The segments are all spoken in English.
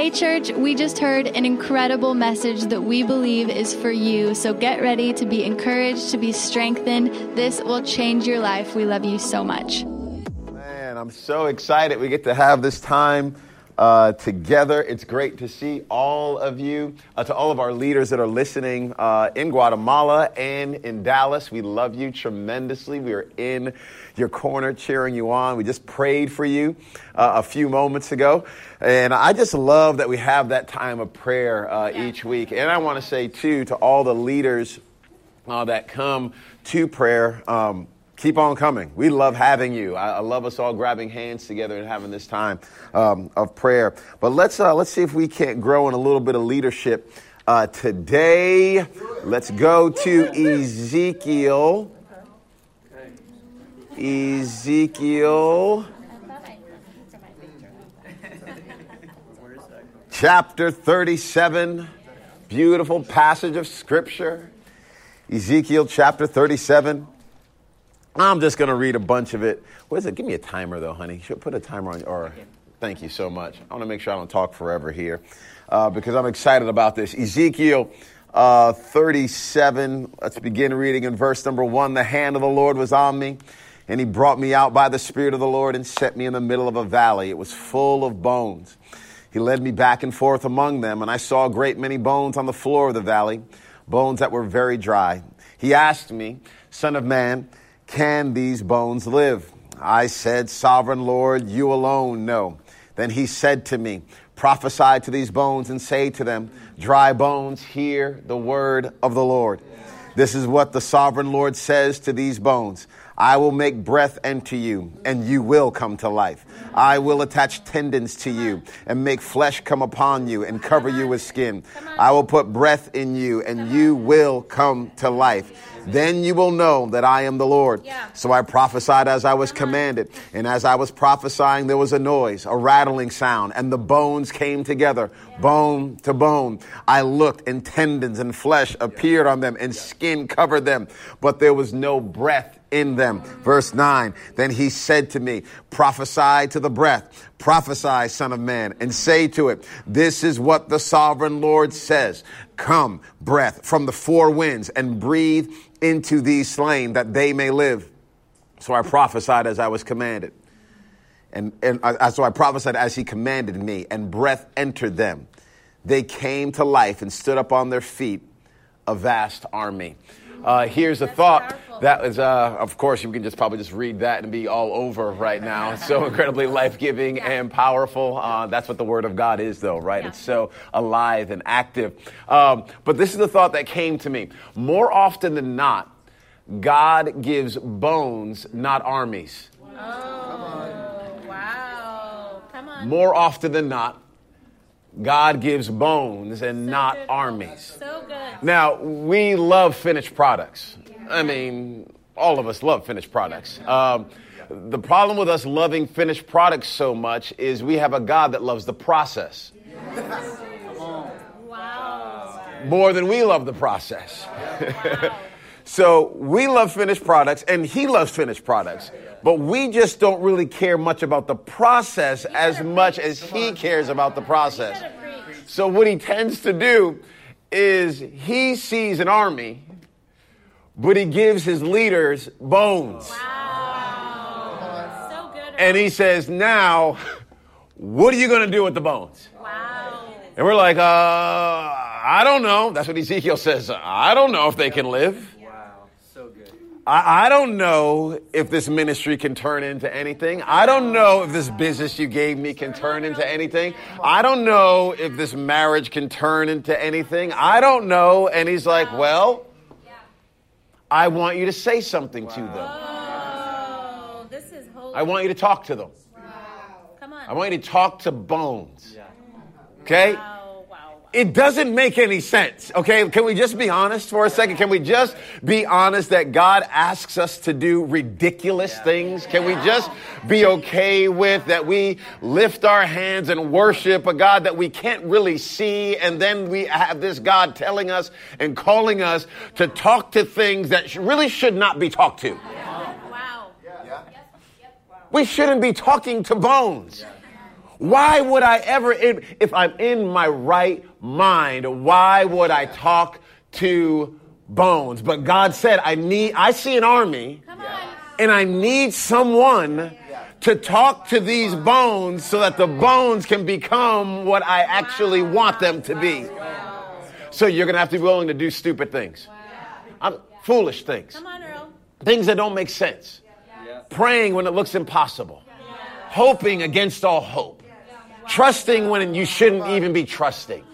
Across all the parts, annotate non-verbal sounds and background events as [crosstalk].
Hey, church, we just heard an incredible message that we believe is for you. So get ready to be encouraged, to be strengthened. This will change your life. We love you so much. Man, I'm so excited. We get to have this time uh, together. It's great to see all of you. Uh, to all of our leaders that are listening uh, in Guatemala and in Dallas, we love you tremendously. We are in your corner cheering you on. We just prayed for you uh, a few moments ago. And I just love that we have that time of prayer uh, each week. And I want to say, too, to all the leaders uh, that come to prayer. Um, keep on coming. We love having you. I, I, love us all grabbing hands together and having this time um, of prayer. But let's uh, let's see if we can't grow in a little bit of leadership uh, today. Let's go to Ezekiel. Ezekiel. Chapter 37, beautiful passage of scripture. Ezekiel chapter 37. I'm just going to read a bunch of it. What is it? Give me a timer, though, honey. Should put a timer on. Or thank you so much. I want to make sure I don't talk forever here uh, because I'm excited about this. Ezekiel uh, 37. Let's begin reading in verse number one. The hand of the Lord was on me, and he brought me out by the Spirit of the Lord and set me in the middle of a valley. It was full of bones. He led me back and forth among them, and I saw a great many bones on the floor of the valley, bones that were very dry. He asked me, Son of man, can these bones live? I said, Sovereign Lord, you alone know. Then he said to me, Prophesy to these bones and say to them, Dry bones, hear the word of the Lord. This is what the sovereign Lord says to these bones. I will make breath enter you, and you will come to life. I will attach tendons to you, and make flesh come upon you, and cover you with skin. I will put breath in you, and you will come to life. Then you will know that I am the Lord. Yeah. So I prophesied as I was commanded. And as I was prophesying, there was a noise, a rattling sound, and the bones came together, bone to bone. I looked, and tendons and flesh appeared on them, and skin covered them, but there was no breath in them. Verse 9 Then he said to me, Prophesy to the breath, prophesy, Son of Man, and say to it, This is what the sovereign Lord says. Come, breath, from the four winds, and breathe into these slain that they may live. So I prophesied as I was commanded. And, and uh, so I prophesied as he commanded me, and breath entered them. They came to life and stood up on their feet, a vast army. Uh, here's a thought that is, uh, of course, you can just probably just read that and be all over right now. It's so incredibly life giving yeah. and powerful. Uh, that's what the Word of God is, though, right? Yeah. It's so alive and active. Um, but this is the thought that came to me. More often than not, God gives bones, not armies. Oh, wow. Come on. More often than not, God gives bones and so not good. armies. So good. Now, we love finished products. I mean, all of us love finished products. Um, the problem with us loving finished products so much is we have a God that loves the process. Wow. More than we love the process. So we love finished products and he loves finished products. But we just don't really care much about the process as much as he cares about the process. So what he tends to do is he sees an army, but he gives his leaders bones. Wow. So good. And he says, now, what are you going to do with the bones? Wow. And we're like, uh, I don't know. That's what Ezekiel says. I don't know if they can live. I, I don't know if this ministry can turn into anything. I don't know if this business you gave me can turn into anything. I don't know if this marriage can turn into anything. I don't know. And he's like, well, I want you to say something to them. Oh, this is holy. I want you to talk to them. Wow. Come on. I want you to talk to bones. Okay? It doesn't make any sense. Okay, can we just be honest for a second? Can we just be honest that God asks us to do ridiculous things? Can we just be okay with that we lift our hands and worship a God that we can't really see, and then we have this God telling us and calling us to talk to things that really should not be talked to? Wow. We shouldn't be talking to bones. Why would I ever, if I'm in my right mind, why would I talk to bones? But God said, I need, I see an army and I need someone to talk to these bones so that the bones can become what I actually want them to be. So you're going to have to be willing to do stupid things. I'm, foolish things. Come on, Earl. Things that don't make sense. Praying when it looks impossible. Hoping against all hope. Trusting when you shouldn't even be trusting.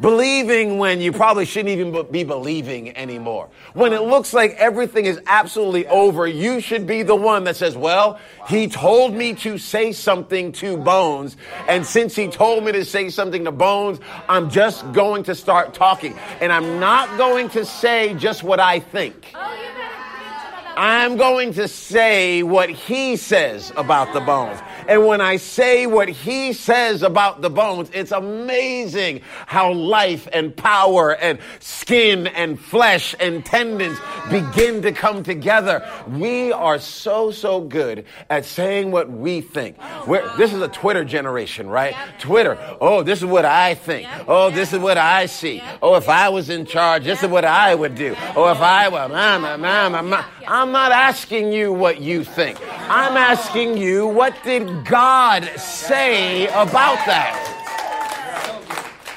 Believing when you probably shouldn't even be believing anymore. When it looks like everything is absolutely over, you should be the one that says, well, he told me to say something to Bones. And since he told me to say something to Bones, I'm just going to start talking. And I'm not going to say just what I think. Oh, you better preach about that. I'm going to say what he says about the bones. And when I say what he says about the bones, it's amazing how life and power and skin and flesh and tendons begin to come together. We are so, so good at saying what we think. We're, this is a Twitter generation, right? Twitter. Oh, this is what I think. Oh, this is what I see. Oh, if I was in charge, this is what I would do. Oh, if I were, mama, mama, mama. I'm not asking you what you think. I'm asking you, what did God say about that?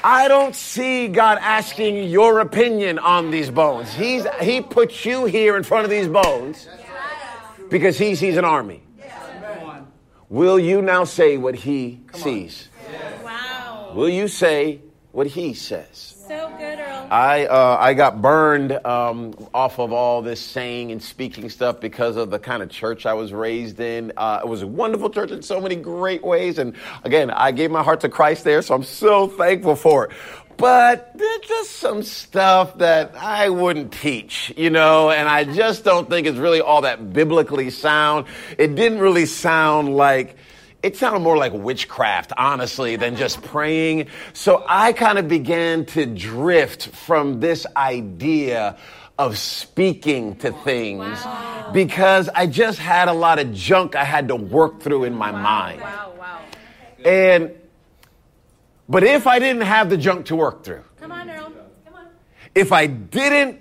I don't see God asking your opinion on these bones. He's, he put you here in front of these bones because he sees an army. Will you now say what he sees? Wow. Will you say what he says? So good, Earl. I uh, I got burned um, off of all this saying and speaking stuff because of the kind of church I was raised in. Uh, it was a wonderful church in so many great ways, and again, I gave my heart to Christ there, so I'm so thankful for it. But there's just some stuff that I wouldn't teach, you know, and I just don't think it's really all that biblically sound. It didn't really sound like it sounded more like witchcraft, honestly, than just praying. So I kind of began to drift from this idea of speaking to things because I just had a lot of junk I had to work through in my mind. Wow, wow. And, but if I didn't have the junk to work through, Come on, Earl. Come on. if I didn't,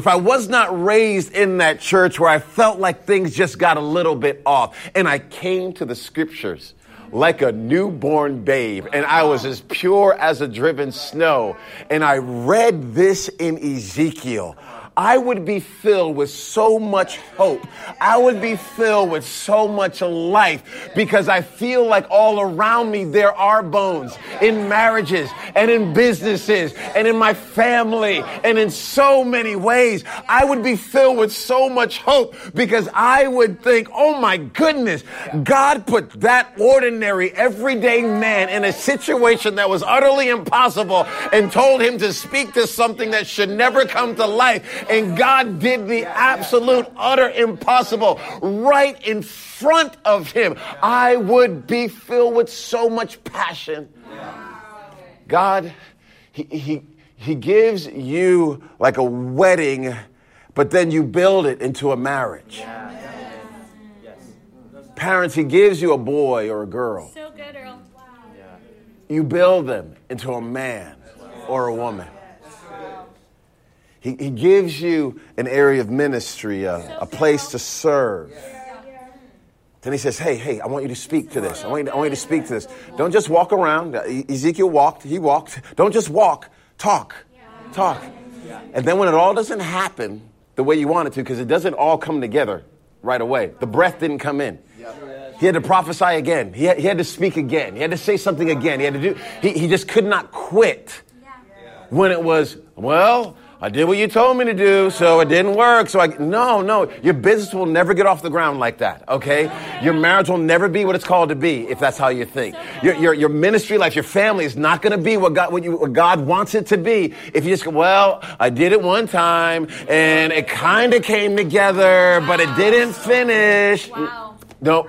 if I was not raised in that church where I felt like things just got a little bit off, and I came to the scriptures like a newborn babe, and I was as pure as a driven snow, and I read this in Ezekiel. I would be filled with so much hope. I would be filled with so much life because I feel like all around me there are bones in marriages and in businesses and in my family and in so many ways. I would be filled with so much hope because I would think, oh my goodness, God put that ordinary, everyday man in a situation that was utterly impossible and told him to speak to something that should never come to life. And God did the absolute, utter impossible right in front of him. I would be filled with so much passion. God, he, he, he gives you like a wedding, but then you build it into a marriage. Parents, He gives you a boy or a girl. So good, Earl. You build them into a man or a woman. He, he gives you an area of ministry, a, a place to serve. Then he says, Hey, hey, I want you to speak to this. I want you to, I want you to speak to this. Don't just walk around. Uh, e- Ezekiel walked, he walked. Don't just walk, talk, talk. And then when it all doesn't happen the way you want it to, because it doesn't all come together right away, the breath didn't come in. He had to prophesy again. He had, he had to speak again. He had to say something again. He had to do, he, he just could not quit when it was, well, I did what you told me to do, so it didn't work. So I, no, no, your business will never get off the ground like that, okay? Your marriage will never be what it's called to be if that's how you think. Your, your, your ministry life, your family is not going to be what God, what, you, what God wants it to be if you just go, well, I did it one time and it kind of came together, but it didn't finish. Wow. No.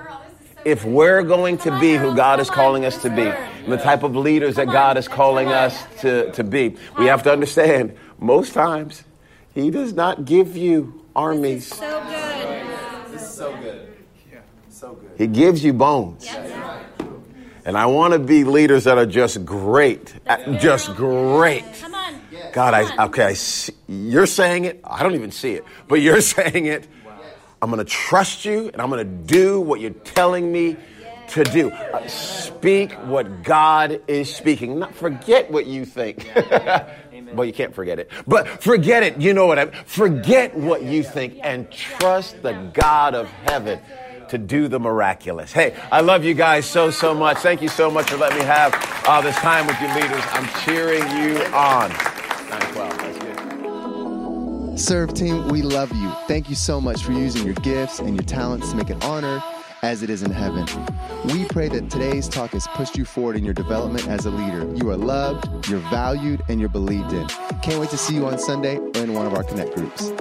If we're going to be who God is calling us to be, and the type of leaders that God is calling us to, to be, we have to understand most times He does not give you armies, So good. This is so good. Yeah. So good. He gives you bones. And I want to be leaders that are just great. Uh, just great. Come on. God, I, okay, I see, you're saying it. I don't even see it, but you're [laughs] saying it. I'm going to trust you and I'm going to do what you're telling me to do. Uh, speak what God is speaking. Not forget what you think. [laughs] well, you can't forget it, but forget it. You know what I mean. Forget what you think and trust the God of heaven to do the miraculous. Hey, I love you guys so, so much. Thank you so much for letting me have uh, this time with you leaders. I'm cheering you on. 912. Serve team, we love you. Thank you so much for using your gifts and your talents to make an honor as it is in heaven. We pray that today's talk has pushed you forward in your development as a leader. You are loved, you're valued, and you're believed in. Can't wait to see you on Sunday or in one of our Connect groups.